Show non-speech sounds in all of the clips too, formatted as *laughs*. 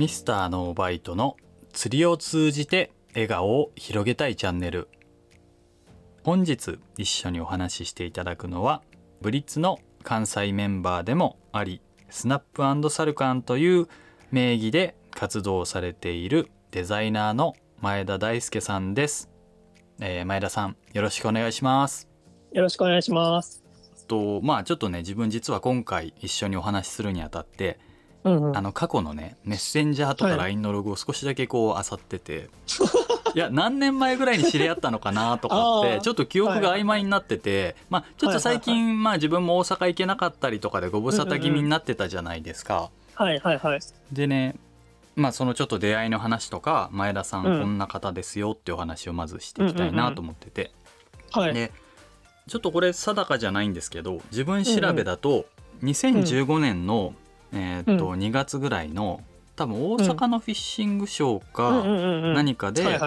ミスターのバイトの釣りを通じて笑顔を広げたいチャンネル。本日一緒にお話ししていただくのはブリッツの関西メンバーでもありスナップサルカンという名義で活動されているデザイナーの前田大輔さんです、えー、前田さんよろしくお願いします。よろしくお願いします。とまあちょっとね自分実は今回一緒にお話しするにあたってうんうん、あの過去のねメッセンジャーとか LINE のログを少しだけこう漁ってて、*laughs* い、や何年前ぐらいに知り合ったのかなとかってちょっと記憶が曖昧になってて、はい、まあ、ちょっと最近、まあ、自分も大阪行けなかったりとかでご無沙汰気味になってたじゃないですか。はいはいはい、でねまあそのちょっと出会いの話とか前田さんこんな方ですよっていうお話をまずしていきたいなと思ってて、でちょっとこれ定かじゃないんですけど自分調べだと2015年のえー、っと、うん、2月ぐらいの多分大阪のフィッシングショーか何かで、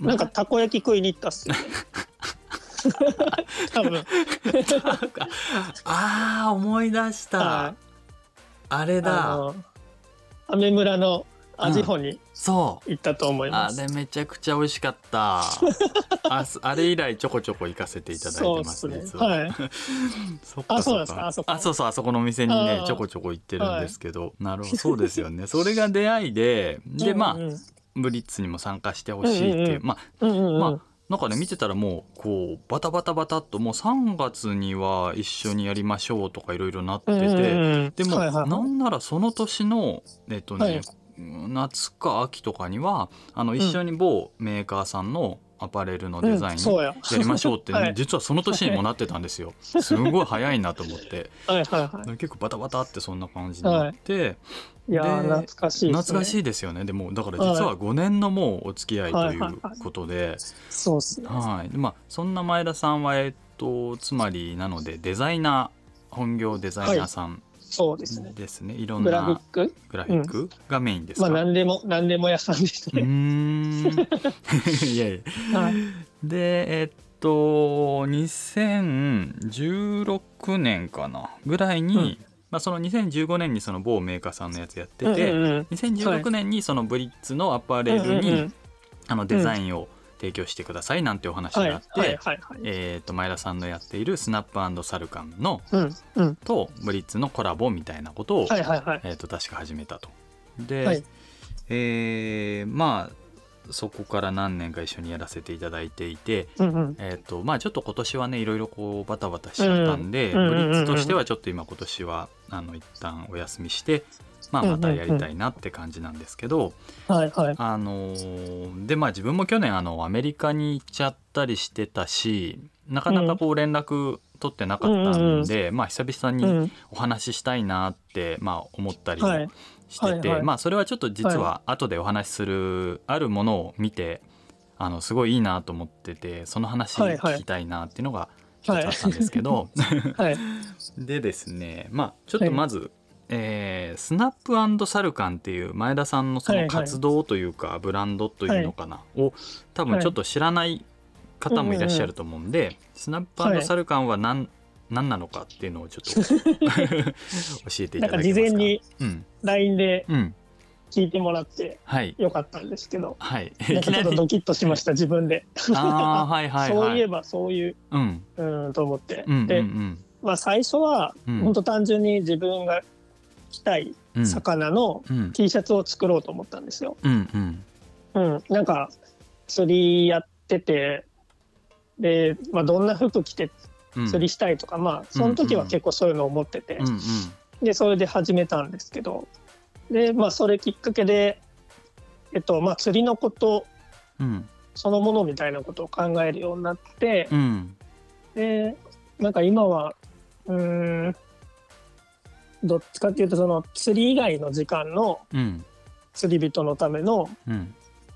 なんかたこ焼き食いに行ったっすよ、ね、*laughs* 多分。ああ思い出した、はい、あれだ。アメ村の味穂にそう。行ったと思います、あれめちゃくちゃ美味しかった。*laughs* ああれ以来ちょこちょこ行かせていただいてますねは。い。*laughs* そっかそっか。あそうそうあそこのお店にねちょこちょこ行ってるんですけど、はい、なるほど。そうですよね。*laughs* それが出会いででまあ、うんうん、ブリッツにも参加してほしいって、う。んうん、まあ、うんうんうん、まあなんかね見てたらもうこうバタバタバタっともう3月には一緒にやりましょうとかいろいろなってて、うんうんうん、でも、はいはい、なんならその年のえっとね、はい、夏か秋とかにはあの一緒に某メーカーさんのアパレルのデザインやりましょうって、ね *laughs* はい、実はその年にもなってたんですよ。すごい早いなと思って。*laughs* はいはい、はい、結構バタバタってそんな感じになって、はい、いや懐かしい、ね、懐かしいですよね。でもだから実は5年のもうお付き合いということで、そうですね。はい。まあそんな前田さんはえっとつまりなのでデザイナー本業デザイナーさんそうですね。ですね。いろんなグラフィック？グラフィック？がメインですか、まあ何でも何でも屋さんですね。うん。*laughs* いやいや。はい、でえっと2016年かな？ぐらいに、うん、まあ、その2015年にその某メーカーさんのやつやってて、うんうんうん、2016年にそのブリッツのアパレルに、あのデザインを、提供してくださいなんてお話があって、えー、と前田さんのやっているスナップサルカンの、うんうん、とブリッツのコラボみたいなことを、えー、と確か始めたと。で、はい、えー、まあそこから何年か一緒にやらせていただいていて、うんうん、えーとまあ、ちょっと今年はねいろいろこうバタバタしちゃったんで、うんうん、ブリッツとしてはちょっと今今年はあの一旦お休みしてまあ、またやりたいなって感じなんですけど、はいはい、あのでまあ自分も去年あのアメリカに行っちゃったりしてたしなかなかこう連絡取ってなかったんで、うん、まあ久々にお話ししたいなって、まあ、思ったりしてて、まあそれはちょっと実は後でお話しするあるものを見てあのすごいいいなと思っててその話聞きたいなっていうのが一つあったんですけど、はい、*laughs* でですねまあちょっとまずえー、スナップサルカンっていう前田さんのその活動というか、ブランドというのかな、はい、を多分ちょっと知らない方もいらっしゃると思うんで、はい、スナップサルカンは何,、何なのかっていうのをちょっと *laughs* 教えていただけますか？事前に LINE で聞いてもらってよかったんですけど、はい、なんかちょっとドキッとしました自分で。あ、はいはい、はい、そういえばそういう、うん、うんと思って、うんうんうん、で、まあ、最初は本当単純に自分がきたい魚の T シャツを作ろうと思ったんですよ。うん、うん、なんか釣りやっててで、まあ、どんな服着て釣りしたいとか、まあその時は結構そういうのを思ってて、でそれで始めたんですけど。で、まあ、それきっかけで、えっとまあ、釣りのこと、そのものみたいなことを考えるようになって、でなんか今はうんどっちかっていうとその釣り以外の時間の釣り人のための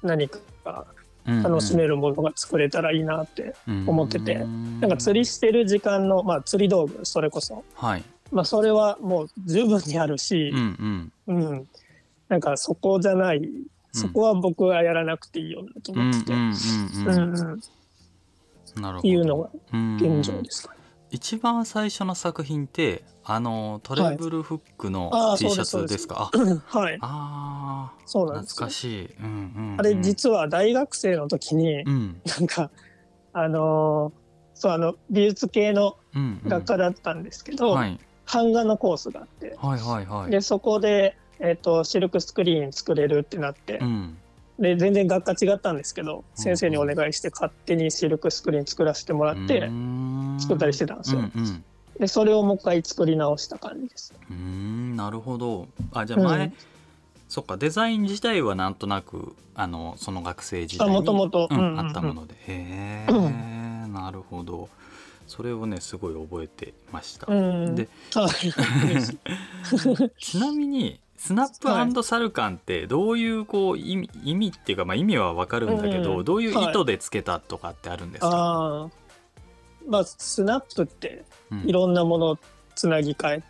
何か楽しめるものが作れたらいいなって思ってて、なんか釣りしてる時間の、まあ、釣り道具それこそ、はい、まあ、それはもう十分にあるし、うんうん。うん、なんかそこじゃない。そこは僕はやらなくていいよなと思ってて。っていうのが現状ですかね。一番最初の作品ってあのトレブルフックの T シャツですか？*coughs* はい。ああ、そうなん懐かしい。うんうん、うん、あれ実は大学生の時に、うん、なんかあのー、そうあの美術系の学科だったんですけど、うんうんはい、版画のコースがあって、はいはいはい、でそこでえっ、ー、とシルクスクリーン作れるってなって。うんで全然学科違ったんですけど先生にお願いして勝手にシルクスクリーン作らせてもらって作ったりしてたんですよ。うんうん、でそれをもう一回作り直した感じです。うんなるほど。あじゃあ前、うん、そっかデザイン自体はなんとなくあのその学生時代にあったもので、へえ、うん、なるほど。それをねすごい覚えてました。で *laughs* *laughs* ちなみにスナップサルカンってどういうこう意味意味っていうか、まあ、意味は分かるんだけど、うん、どういう意図でつけたとかってあるんですか、はい、まあ、スナップっていろんなものをつなぎ替え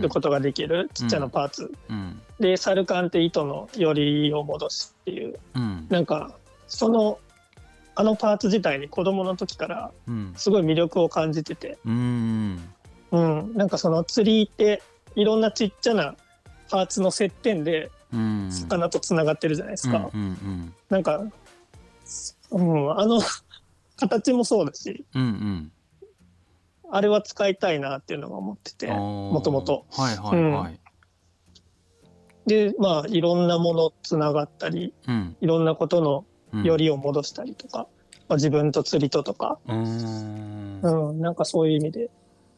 ることができる、ちっちゃなパーツ、うん、でサルカンって糸のよりを戻すっていう、うん、なんかそのあのパーツ自体に子供の時からすごい魅力を感じてて、うん、うん、なんかその釣りっていろんなちっちゃなパーツの接点で魚とつながってるじゃないですか。うんうんうん、なんか、うん、あの *laughs* 形もそうだし、うんうん、あれは使いたいなっていうのが思っててもともと。はいはいはい、でまあいろんなものつながったり、うん、いろんなことのよりを戻したりとか、まあ、自分と釣りととかうん、なんかそういう意味で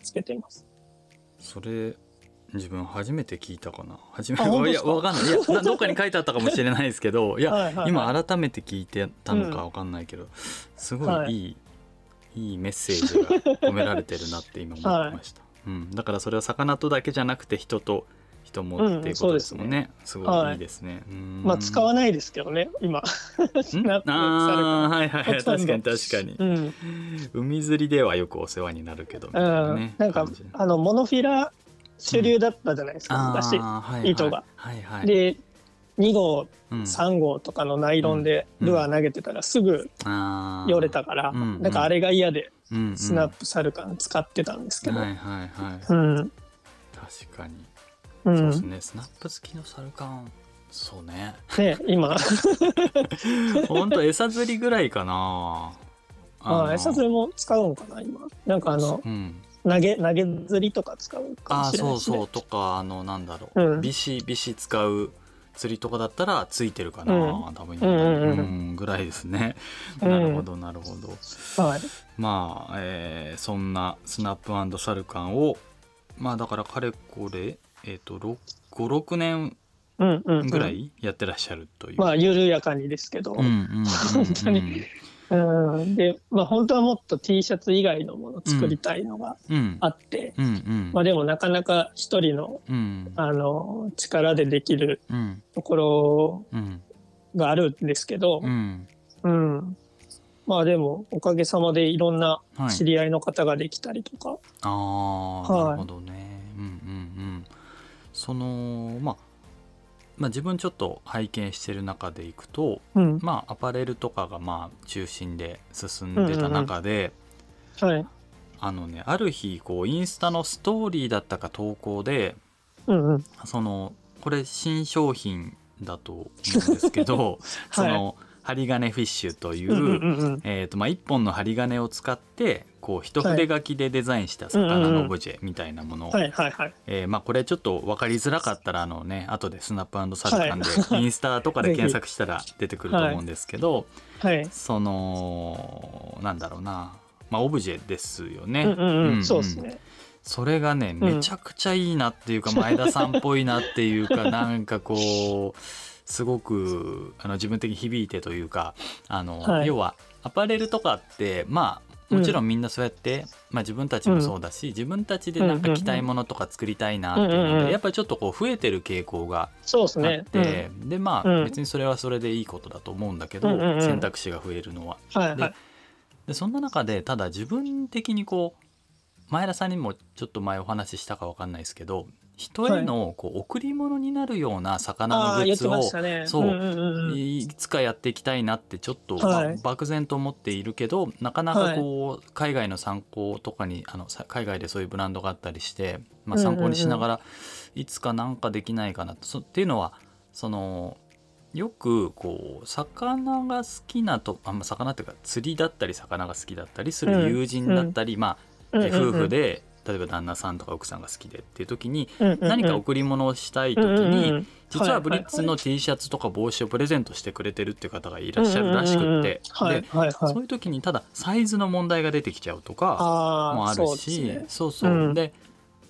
つけています。それ自分初めて聞いたかな？初めいやわかんない。いやどっかに書いてあったかもしれないですけど *laughs* いやはい、今改めて聞いてたのかわかんないけど、うん、すごいい。い、はい、いいメッセージが込められてるなって今思ってました、*laughs* はい、うん、だからそれは魚とだけじゃなくて人と人もっていうことですもんね。うん、すね。すごいいいですね。まあ使わないですけどね、今。*laughs* ああ、はいはい、確かに確かに、うん、海釣りではよくお世話になるけど、ね、なんかあのモノフィラ主流だったじゃないですか、昔、はい、糸が。はいはい、で2号、うん、3号とかのナイロンでルアー投げてたらすぐよれたから、うん、なんかあれが嫌でスナップサルカン使ってたんですけど、はいはいはい。うん、確かに、うん、そうですね。スナップ付きのサルカンそうね。ね今。ほんと餌釣りぐらいかな。*laughs* ああ餌釣りも使うんかな今。なんかあの、うん、投げ投げ釣りとか使うかもしれない、ね、あそうそうとかあのなんだろう、うん、ビシビシ使う釣りとかだったらついてるかな、うん、多分、うんうんうん、ぐらいですね。*laughs* なるほどなるほど。はい、まあ、えー、そんなスナップサルカンをまあだからかれこれえっ、ー、と56年ぐらいやってらっしゃるという。まあ緩やかにですけど、うんうんうんうん、*laughs* 本当にうん、で、まあ、本当はもっと T シャツ以外のものを作りたいのがあって、うんうん、まあ、でもなかなか一人の,、あの力でできるところがあるんですけど、うん。まあでもおかげさまでいろんな知り合いの方ができたりとか。はい、ああ、なるほどね。うんうんうん。そのまあまあ、自分ちょっと拝見してる中でいくと、うん、まあアパレルとかがまあ中心で進んでた中で、うんうんうん。はい、あのねある日こうインスタのストーリーだったか投稿で、うんうん、そのこれ新商品だと思うんですけど、*laughs* その針金フィッシュという,、えーとまあ、1本の針金を使ってこう一筆書きでデザインした魚のオブジェみたいなものをこれちょっと分かりづらかったらあのね後でスナップサルカンでインスタとかで検索したら出てくると思うんですけど、そのなんだろうな、まあ、オブジェですよね。そうですね。それがねめちゃくちゃいいなっていうか、*laughs* 前田さんっぽいなっていうかなんかこうすごくあの自分的に響いてというかあの、はい、要はアパレルとかってまあもちろんみんなそうやって、うん、まあ、自分たちもそうだし、うん、自分たちでなんか着たいものとか作りたいなっていうので、やっぱりちょっとこう増えてる傾向があってで、ね,、まあ別にそれはそれでいいことだと思うんだけど、選択肢が増えるのは。でそんな中でただ自分的にこう前田さんにもちょっと前お話ししたか分かんないですけど人へのこう贈り物になるような魚のグッズを、ね、そう、うんうんうん、いつかやっていきたいなってちょっと、はい、漠然と思っているけどなかなかこう、はい、海外の参考とかにあの海外でそういうブランドがあったりして、まあ、参考にしながら、いつかなんかできないかなと、っていうのはそのよくこう魚が好きなとあ魚っていうか釣りだったり魚が好きだったりする友人だったり、うん、まあ、夫婦で例えば旦那さんとか奥さんが好きでっていう時に何か贈り物をしたい時に実はブリッツの T シャツとか帽子をプレゼントしてくれてるっていう方がいらっしゃるらしくって。でそういう時にただサイズの問題が出てきちゃうとかもあるしそうそう。で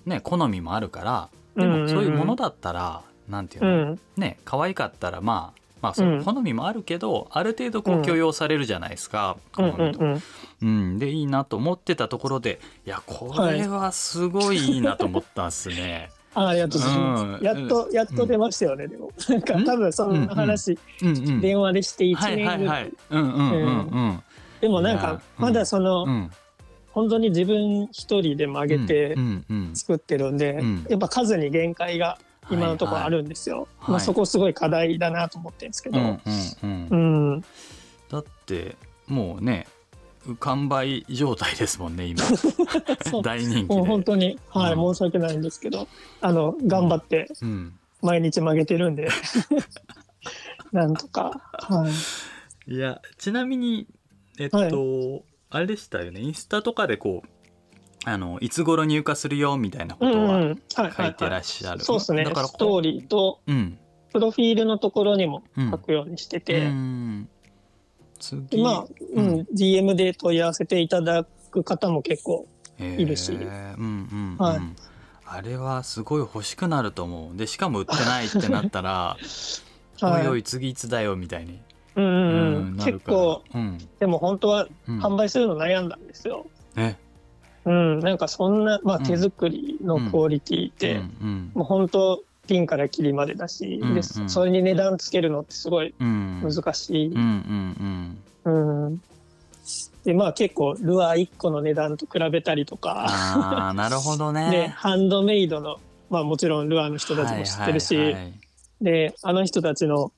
ね。好みもあるからでもそういうものだったらなんていうのね可愛かったらまあまあその好みもあるけど、ある程度こう許容されるじゃないですか、うん。うん、でいいなと思ってたところでいやこれはすごいいいなと思ったんですね。*laughs* あありがとうございます。うん、やっと、やっと出ましたよね、うん、でも。なんか、多分、その話、電話でして1年ぐらい。でも、なんか、まだその、本当に自分一人で曲げて作ってるんで、やっぱ数に限界が今のところあるんですよ。はい。はい、まあ、そこすごい課題だなと思ってるんですけど。うんうんうん。うん、だってもうね完売状態ですもんね今。*laughs* 大人気もう本当にはい、うん、申し訳ないんですけど。あの頑張って毎日曲げてるんで、*laughs* なんとか。はい。いやちなみにえっと、はい、あれでしたよね。インスタとかでこうあのいつ頃入荷するよみたいなことは書いてらっしゃる、そうですね。だからストーリーと、うん、プロフィールのところにも書くようにしてて、うん、次。まあ、うん、DM で問い合わせていただく方も結構いるし、うんうんはい、あれはすごい欲しくなると思う。でしかも売ってないってなったら「*laughs* おいおい次いつだよ」みたいに。うんうんうん、結構、うん、でも本当は販売するの悩んだんですよ。ねうん、なんかそんな、まあ、手作りのクオリティって、うん、もう本当ピンからキリまでだし、うんうん、でそれに値段つけるのってすごい難しい。うんでまあ結構ルアー1個の値段と比べたりとか。あなるほどね。*laughs* でハンドメイドの、まあ、もちろんルアーの人たちも知ってるし、はいはい。はい、であの人たちの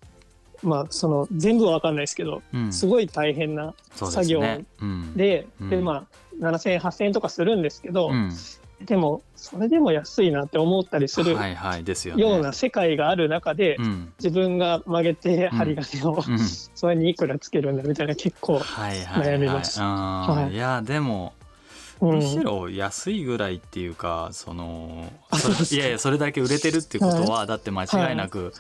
まあその全部は分かんないですけど、うん、すごい大変な作業ででねうん、でまあ7000円8000円とかするんですけど、うん、でもそれでも安いなって思ったりするような世界がある中で、自分が曲げて針金を、それにいくらつけるんだみたいな結構悩みます。はい、いやでもむしろ安いぐらいっていうかそのいやいやそれだけ売れてるっていうことは、だって間違いなく、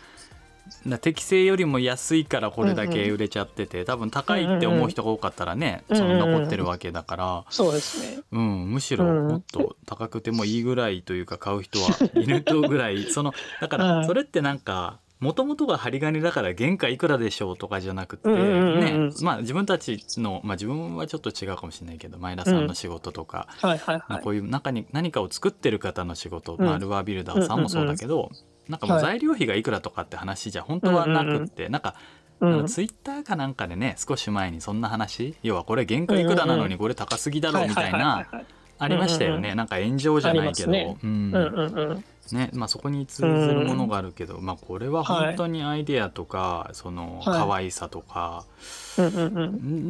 適正よりも安いからこれだけ売れちゃってて、多分高いって思う人が多かったらね、その残ってるわけだから、そうですね、うん、むしろもっと高くてもいいぐらいというか買う人はいるとぐらい。*laughs* そのだからそれってなんかもともとが針金だから原価いくらでしょうとかじゃなくて、ねまあ、自分たちの、まあ、自分はちょっと違うかもしれないけど前田さんの仕事とか、こういう中に何かを作ってる方の仕事、まあ、ルアービルダーさんもそうだけど、なんかもう材料費がいくらとかって話じゃ本当はなくって、なんかツイッターかなんかでね少し前にそんな話。要はこれ原価いくらなのにこれ高すぎだろうみたいなありましたよね。なんか炎上じゃないけど、ね。ねまあ、そこに通ずるものがあるけど、まあ、これは本当にアイデアとか、その可愛さとか、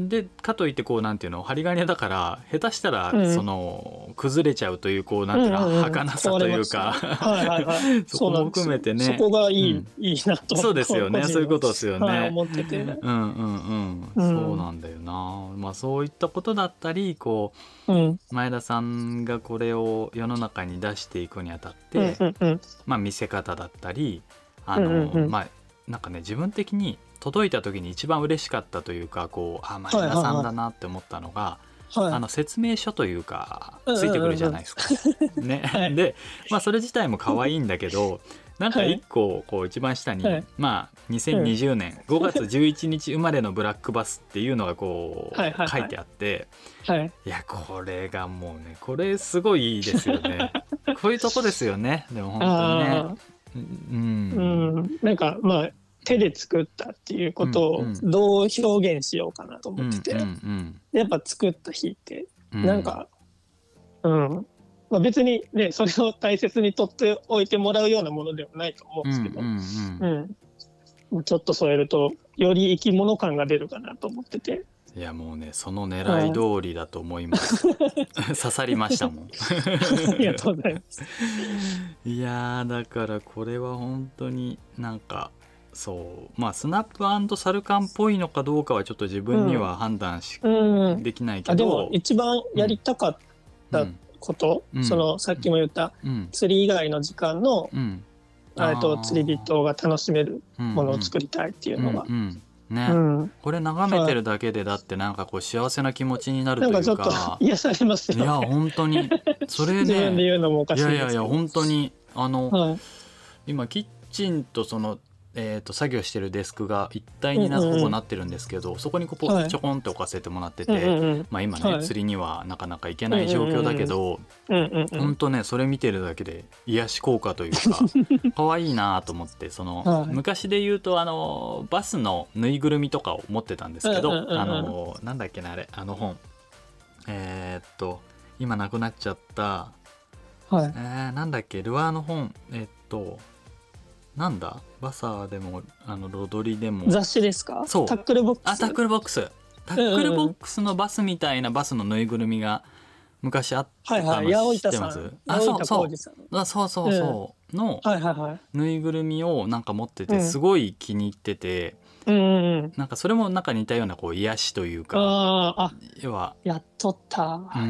でかといってこうなんていうの針金だから下手したらその崩れちゃうというこうなんていうの儚さというか。*laughs* そこも含めてね。そこがいい,、いいなと。そうですよね。そういうことですよね、思ってて。うんうんうん、そうなんだよな。まあそういったことだったりこう、前田さんがこれを世の中に出していくにあたって、まあ見せ方だったりあの、まあなんかね自分的に届いた時に一番嬉しかったというかこうあ前田さんだなって思ったのが、はい、あの説明書というかついてくるじゃないですか。*laughs* ね、はい、で、まあ、それ自体も可愛いんだけど *laughs* なんか一個こう一番下に、はい、まあ2020年5月11日生まれのブラックバスっていうのがこう書いてあって、いやこれがもうねこれすごいいいですよね。*laughs* *laughs* こういうとこですよね。でも本当にね。うん、うん、なんかまあ手で作ったっていうことをどう表現しようかなと思ってて、やっぱ作った日ってなんか、うん、まあ、別にねそれを大切に取っておいてもらうようなものではないと思うんですけど、うんちょっと添えるとより生き物感が出るかなと思ってて。いやもうねその狙い通りだと思います。*laughs* 刺さりましたもん。ありがとうございます。*laughs* いやだからこれは本当になんかそうまあスナップサルカンっぽいのかどうかはちょっと自分には判断し、うん、できないけど、でも一番やりたかったこと、うん、そのさっきも言った釣り以外の時間の、うん、と釣り人が楽しめるものを作りたいっていうのが。ね、うん、これ眺めてるだけでだってなんかこう幸せな気持ちになるというか。なんかちょっと *laughs* 癒されますよ、ね、いや本当に。それね。自分で言うのもおかしいいやいやいや本当にあの、はい、今キッチンとそのえーと、作業してるデスクが一体になほぼなってるんですけど、うんうん、そこにこうポちょこんって置かせてもらってて、はい、まあ、今ね、はい、釣りにはなかなか行けない状況だけど本当ねそれ見てるだけで癒し効果というか *laughs* 可愛いなと思ってその、はい、昔で言うとあのバスのぬいぐるみとかを持ってたんですけど、あのなんだっけなあれあの本。えー、っと今なくなっちゃった、はい、えー、なんだっけルアーの本。えー、っとなんだ？バサーでもあのロドリでも。雑誌ですか？そう。タックルボックス？あタックルボックス。タックルボックスのバスみたいなバスのぬいぐるみが昔あったの知ってます、はいはい、あそうそう。あそうそうそう、のぬいぐるみをなんか持っててすごい気に入ってて、うん、なんかそれもなんか似たようなこう癒しというか。あ要はやっとった、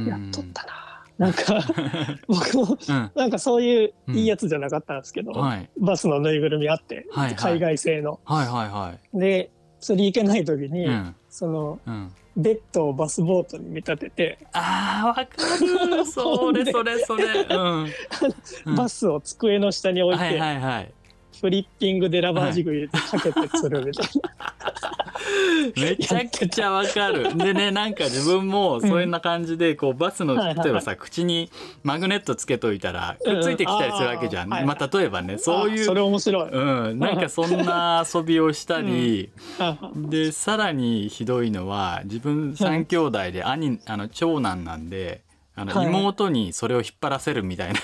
やっとったななんか *laughs* 僕も、なんかそういういいやつじゃなかったんですけど、はい、バスのぬいぐるみあって、はいはい、海外製の。はいはいはい、で釣り行けない時に、うん、その、うん、ベッドをバスボートに見立ててあーわかる。*laughs* それそれそれ、うん、バスを机の下に置いて、はいはいはい、フリッピングでラバージグ入れてかけて釣るみたいな。めちゃくちゃわかる。でね、なんか自分もそういうな感じで、こうバスの、例えばさ、口にマグネットつけといたら、くっついてきたりするわけじゃん。まあ、例えばね、そういう。それ面白い。うん。なんかそんな遊びをしたり、で、さらにひどいのは、自分三兄弟で兄、あの、長男なんで、あの、妹にそれを引っ張らせるみたいな *laughs*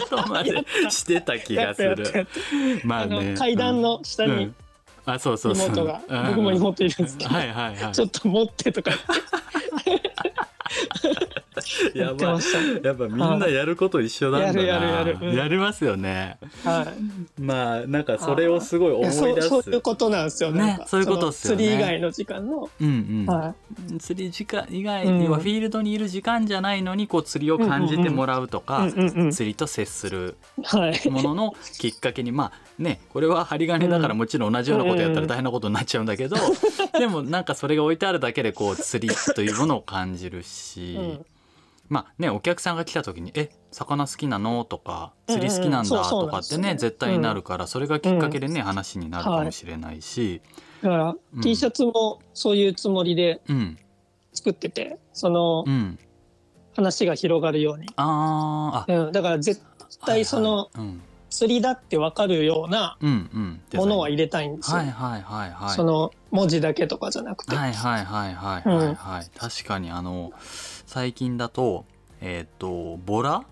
ことまでしてた気がする。まあね。階段の下に、あそうそうそう。妹が、僕も妹いるんですけど、はいはいはい、ちょっと持ってとか言って *laughs* やばやっぱみんなやること一緒なんだな。やるやるやる、やりますよね。はい。まあなんかそれをすごい思い出す。そういうことなんですよね。そういうことですよね。釣り以外の時間の。うんうん、はい、釣り時間以外にはフィールドにいる時間じゃないのにこう釣りを感じてもらうとか、釣りと接するもののきっかけに、まあねこれは針金だからもちろん同じようなことやったら大変なことになっちゃうんだけど、でもなんかそれが置いてあるだけでこう釣りというものを感じるし、うん。まあねお客さんが来た時に「え魚好きなの?」とか「釣り好きなんだ」とかってね絶対になるからそれがきっかけでね話になるかもしれないし、だから T シャツもそういうつもりで作ってて、その、話が広がるように。あ、うん、だから絶対その、釣りだって分かるようなものは入れたいんですよ。はいはいはいはい。その文字だけとかじゃなくて。はいはいはいはいはい。はい。確かにあの最近だとえっ、ー、とボラ？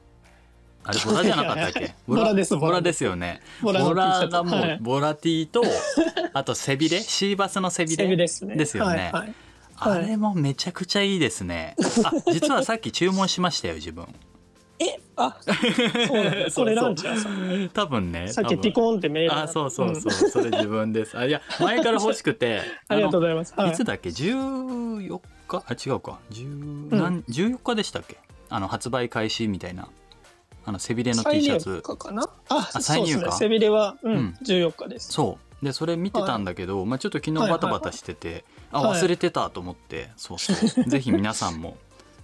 あれボラじゃなかったっけ？ボラですボラです。よね。ボラがもう、ボラティと *laughs* あと背びれ？シーバスの背びれ？ですよね、はい。はい、あれもめちゃくちゃいいですね。あ実はさっき注文しましたよ自分えあそうなんだ。それランチャーさ。ん多分ねさっきピコンってメールあそうそうそう、うん、それ自分です。あいや前から欲しくて。*laughs* ありがとうございます、はい、いつだっけ？14日？あ違うか。10、うん、14日でしたっけ？あの発売開始みたいな。あの背びれの T シャツ。かなああ再入荷、ね、背びれは、うんうん、14日です。そう。でそれ見てたんだけど、はい、まあ、ちょっと昨日バタバタしてて、はいはい、あ忘れてたと思って、はい、そうそう。*laughs* ぜひ皆さんも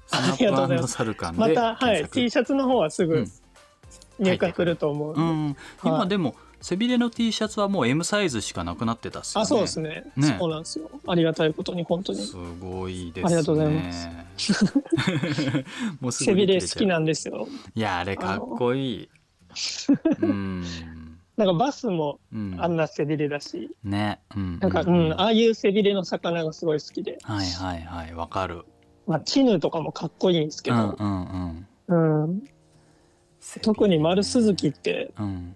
スナップサルカンでまた、はい、T シャツの方はすぐ入荷すると思う、うん、今でも背びれの T シャツはもう M サイズしかなくなってたね。あ、そうですね。ねそうなんですよ。ありがたいことに本当に。すごいですね。ありがとうございます。*laughs* もうす背びれ好きなんですよ。いやあれかっこいい。うん。*laughs* なんかバスもあんな背びれだし、うん、ね、うん、なんか、うん、ああいう背びれの魚がすごい好きで。はいはいはい、わかる。まあチヌとかもかっこいいんですけど、うんうんうん。うん特に丸鈴木って、うん、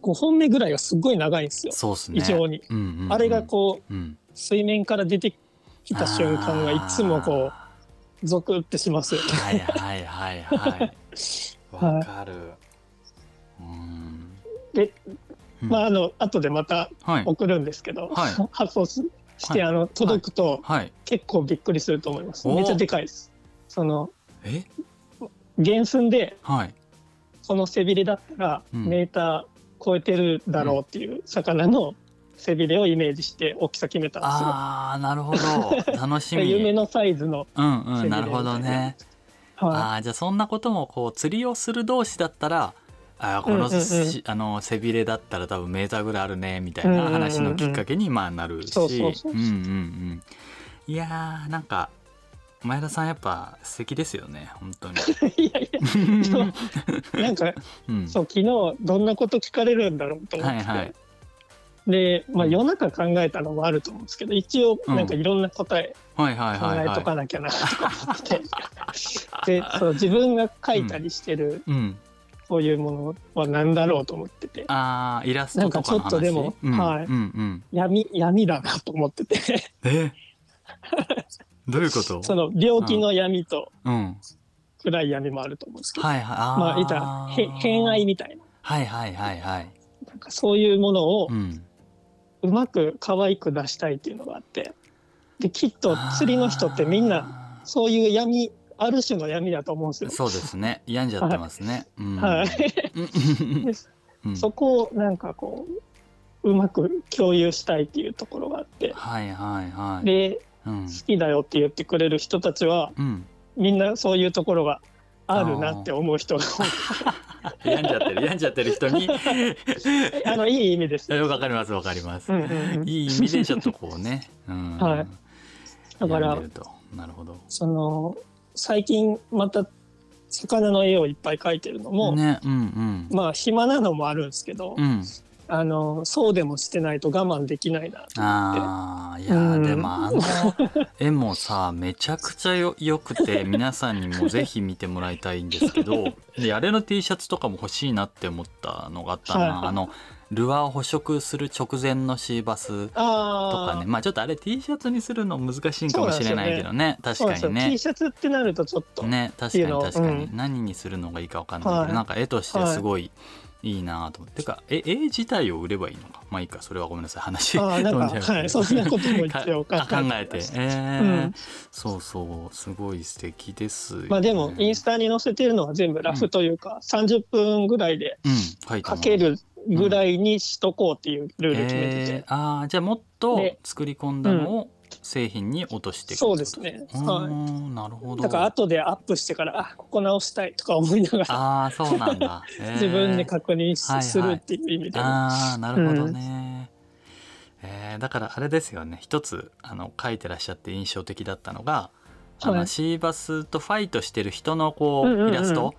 5本目ぐらいがすごい長いんですよ。そうすね。異常に、うんうんうん。あれがこう、うん、水面から出てきた瞬間がいつもこう、ゾクってしますよね。はいはいはいはい。*laughs* わかる。で、まああの後でまた送るんですけど、はい、*laughs* 発送して、あの届くと、結構びっくりすると思います。めっちゃでかいです。そのえ？原寸で、はい、この背びれだったら、メーター超えてるだろうっていう魚の背びれをイメージして大きさ決めたんですよ。ああなるほど *laughs* 楽しみ。夢のサイズのうんうんなるほどね。はい、ああじゃあそんなこともこう釣りをする同士だったらあこの,、あの背びれだったら多分メーターぐらいあるねみたいな話のきっかけにまあなるし。いやーなんか前田さんやっぱ素敵ですよね本当に。*laughs* いやいやなんか、うん、そう昨日どんなこと聞かれるんだろうと思って、はいはい、で、まあ、夜中考えたのもあると思うんですけど一応なんかいろんな答え考えとかなきゃなとか思って。でそう自分が書いたりしてる、うん。うんそういうものは何だろうと思ってて。ああイラストとかの話？なんかちょっとでも、うん、はい、うんうん、闇闇だなと思ってて。え？どういうこと？*laughs* その病気の闇と暗い闇もあると思うんですけど、はいはい、あまあいた偏愛みたいな。はいはいはいはい。なんかそういうものを、うまく可愛く出したいっていうのがあって。できっと釣りの人ってみんなそういう闇ある種の闇だと思うんですよ。そうですね。病んじゃってますね。はい。*laughs* そこをなんかこううまく共有したいっていうところがあって。はいはいはい。で、うん、好きだよって言ってくれる人たちは、うん、みんなそういうところがあるなって思う人が多い。*laughs* 病んじゃってる病んじゃってる人に *laughs* あのいい意味です。わかりますわかります。いい意味でちょっとこうね。うん、はい。だからなるほど。その最近また魚の絵をいっぱい描いてるのも、ねうんうん、まあ暇なのもあるんですけど、うん、あのそうでもしてないと我慢できないなとあいや、うん、でもあの絵もさめちゃくちゃよよくて皆さんにもぜひ見てもらいたいんですけどであれの T シャツとかも欲しいなって思ったのがあったな、はい、あのルアーを捕食する直前のシーバスとかね。まあちょっとあれ T シャツにするの難しいかもしれないけどね、ね、確かにね。T シャツってなるとちょっと。ね確かに確かに、うん、何にするのがいいか分かんないけど、はい、なんか絵としてすごい、いいなと思って。かえ絵自体を売ればいいのか？まあいいか。それはごめんなさい。話あなんか、はい、そんなことも一応考えて。*laughs* えー、うん、そうそう。すごい素敵です、ね、まあでもインスタに載せてるのは全部ラフというか、うん、30分ぐらいで書けるぐらいにしとこうっていうルール決めてて、うん。えー、ああじゃあもっと作り込んだのを製品に落としていくそうですね。はい。なるほど。だから後でアップしてからあここ直したいとか思いながら。ああそうなんだ、*laughs* えー、自分で確認するっていう意味で、はいはい、ああなるほどね、うん、えー、だからあれですよね。一つあの書いてらっしゃって印象的だったのがあの、はい、シーバスとファイトしてる人のこう、イラスト、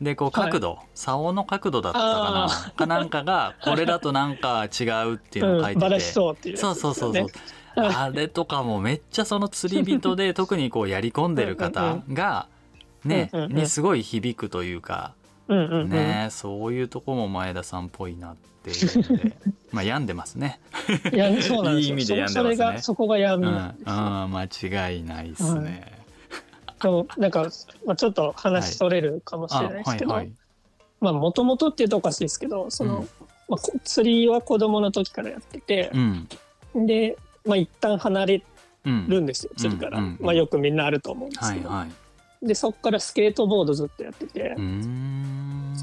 でこう角度、はい、竿の角度だったかな。かなんかがこれだとなんか違うっていうのを書いてて、うん、そうっていう、ね、そうそうそうそうあれとかもめっちゃその釣り人で *laughs* 特にこうやり込んでる方がねにすごい響くというか。ねそういうとこも前田さんっぽいなっていうので *laughs* まあ病んでますね。いやそうなんですよ。いい意味で病んでますね。そこが病み。なん。ですよ、うん、間違いないですね、はい、なんか、まあ、ちょっと話それるかもしれないですけど、はい。はいはい、まあもともとっていうとおかしいですけどその、うん、まあ、釣りは子供の時からやってて、うん、でまあ一旦離れるんですよ、釣りから、まあ、よくみんなあると思うんですけど、はいはい、でそこからスケートボードずっとやってて。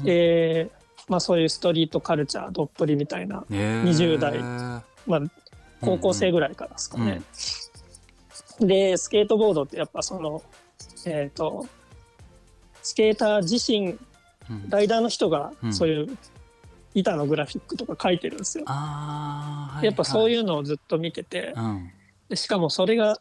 で、まあ、そういうストリートカルチャーどっぷりみたいな20代、まあ、高校生ぐらいからですかね。うんうん、でスケートボードってやっぱそのえっ、ー、とスケーター自身、ライダーの人がそういう板のグラフィックとか書いてるんですよ。はいはい、やっぱそういうのをずっと見てて、うん、でしかもそれが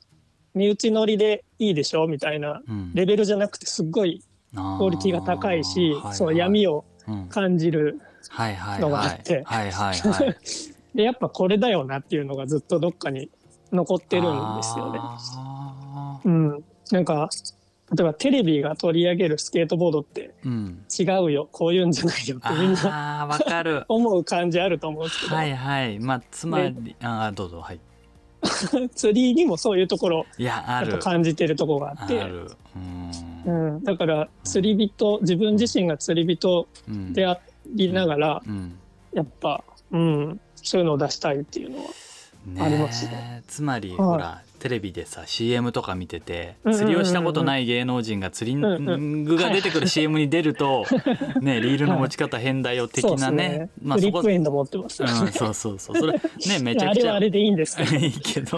身内乗りでいいでしょみたいなレベルじゃなくてすっごいクオリティが高いし、はいはい、その闇を感じるのがあって。でやっぱこれだよなっていうのがずっとどっかに残ってるんですよね。うん、なんか例えばテレビが取り上げるスケートボードって違うよ、うん、こういうんじゃないよってみんなあわかる。*laughs* 思う感じあると思うんですけど。はいはい。まあつまりあどうぞはい。*laughs* 釣りにもそういうところいやある。感じてるところがあって。うん、だから釣り人自分自身が釣り人でありながら、やっぱ、うん、そういうのを出したいっていうのはありますね。つまり、ほらテレビでさ CM とか見てて釣りをしたことない芸能人が釣り具が出てくる CM に出ると、ね、リールの持ち方変だよ的なね、ね、まあ、そこフリップエンド持ってます、ね、うん、そうそうそう。それ *laughs* ねめちゃくちゃあれでいいんですいいけど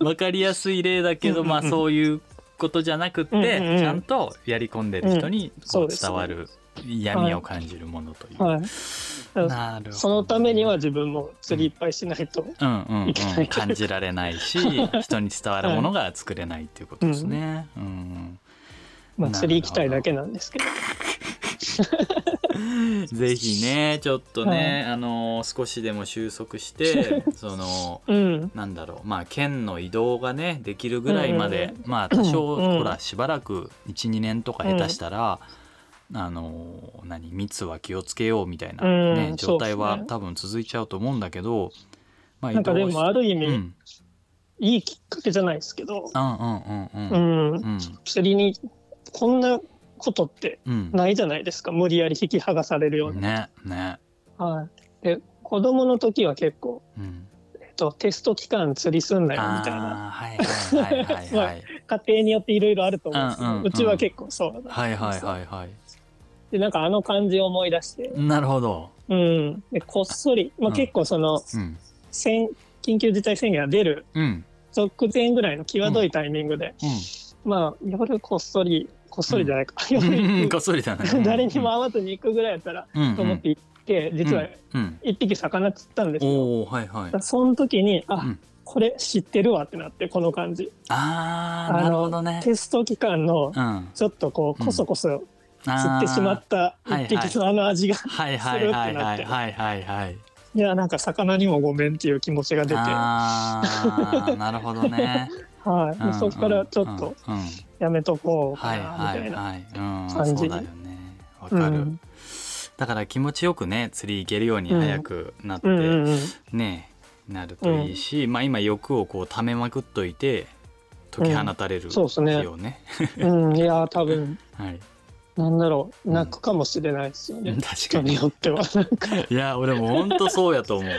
分かりやすい例だけどまあ *laughs* そういうことじゃなくて、ちゃんとやり込んでる人にこう伝わる闇を感じるものという。はい。なるそのためには自分も釣りいっぱいしないといけない、うん。うんうん、感じられないし *laughs* 人に伝わるものが作れないっていうことですね。うん、うん、まあ釣り行きたいだけなんですけど。*laughs* ぜひねちょっとね、はい、あの少しでも収束して *laughs* その、うん、なんだろう。まあ県の移動がねできるぐらいまで、うん、まあ多少、うん、ほらしばらく12年とか下手したら、あの何密は気をつけようみたいなね、状態は多分続いちゃうと思うんだけど、まあ、なんかでもある意味、うん、いいきっかけじゃないですけど、うんうんうんうん、釣りにこんなことってないじゃないですか、無理やり引き剥がされるような。ねね。はい、で子供の時は結構、うん。えっと、テスト期間釣りすんなよみたいな。はいはいはいはい、*laughs* はい。家庭によっていろいろあると思うんですけど、うんうんうん、うちは結構そうだはいはいはいはい。でなんかあの感じを思い出して。なるほど、うん、でこっそり、まあ、結構その、うん、緊急事態宣言が出る。直前ぐらいの際どいタイミングで、うん、まあ夜こっそりこっそりじゃないか、うん、こっそりだね誰にも会わずに行くぐらいやったら、と思って行って実は一匹魚釣ったんですよ、はいはい、その時にあ、これ知ってるわってなってこの感じ。ああなるほどね。テスト期間のちょっとこうこそこそ釣ってしまった一匹のあの味がするってなって。いやなんか魚にもごめんっていう気持ちが出て。なるほどね。*laughs* はい、うん、そこからちょっとやめとこうかなみたいな感じわ、かる、だから気持ちよくね釣り行けるように早くなって、ねなるといいし、まあ今欲をこうためまくっといて解き放たれる日をね。うん、いや多分、*laughs* はい、なんだろう泣くかもしれないですよね、うん、確かに。よっては。いや俺も本当そうやと思う、う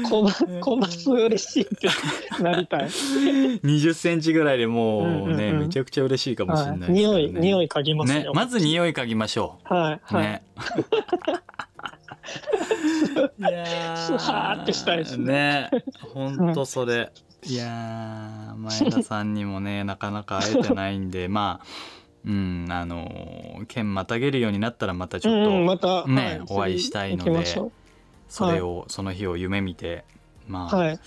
ん、こまこます嬉しいってなりたい。20センチぐらいでもうね、うんうんうん、めちゃくちゃ嬉しいかもしれない、ね、匂い匂い嗅ぎますねまず匂い嗅ぎましょう。はいはい、ね。*laughs* いやスハーってしたいですね。ね、本当それ。いや前田さんにもね *laughs* なかなか会えてないんでまあうんあの県またげるようになったらまたちょっと、うん、またね、はい、お会いしたいのでそれを、はい、その日を夢見てまあ、はい、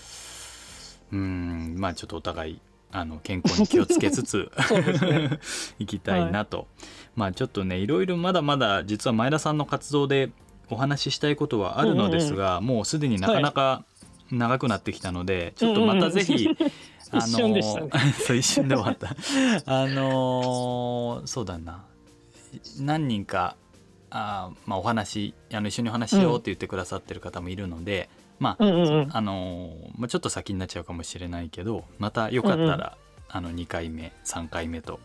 うんまあちょっとお互いあの健康に気をつけつつ *laughs* ね、*laughs* いきたいなと、まあちょっとねいろいろまだまだ実は前田さんの活動でお話ししたいことはあるのですが、うんうん、もうすでになかなか長くなってきたのでちょっとまたぜひ、*laughs* あの *laughs* そう一瞬で終わった。*laughs* あのそうだな。何人かあ、まあ、お話あの一緒にお話しようって言ってくださってる方もいるので、まあ、あのまあ、ちょっと先になっちゃうかもしれないけどまたよかったら、うんうん、あの2回目3回目と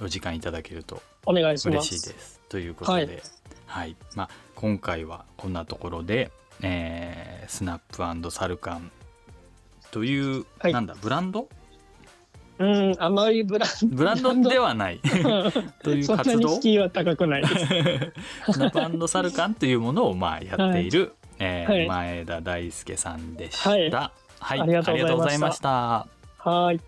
お時間いただけると嬉しいです。ということで、はい、はい、まあ、今回はこんなところでえー、スナップサルカン。という、はい、なんだブランド？うんあまりブランド。ブランドではない。*laughs* という活動？敷居は高くない。で *laughs* すスナップサルカンというものをまあやっている、はい、えーはい、前田大輔さんでした、はい、はい、ありがとうございました。はい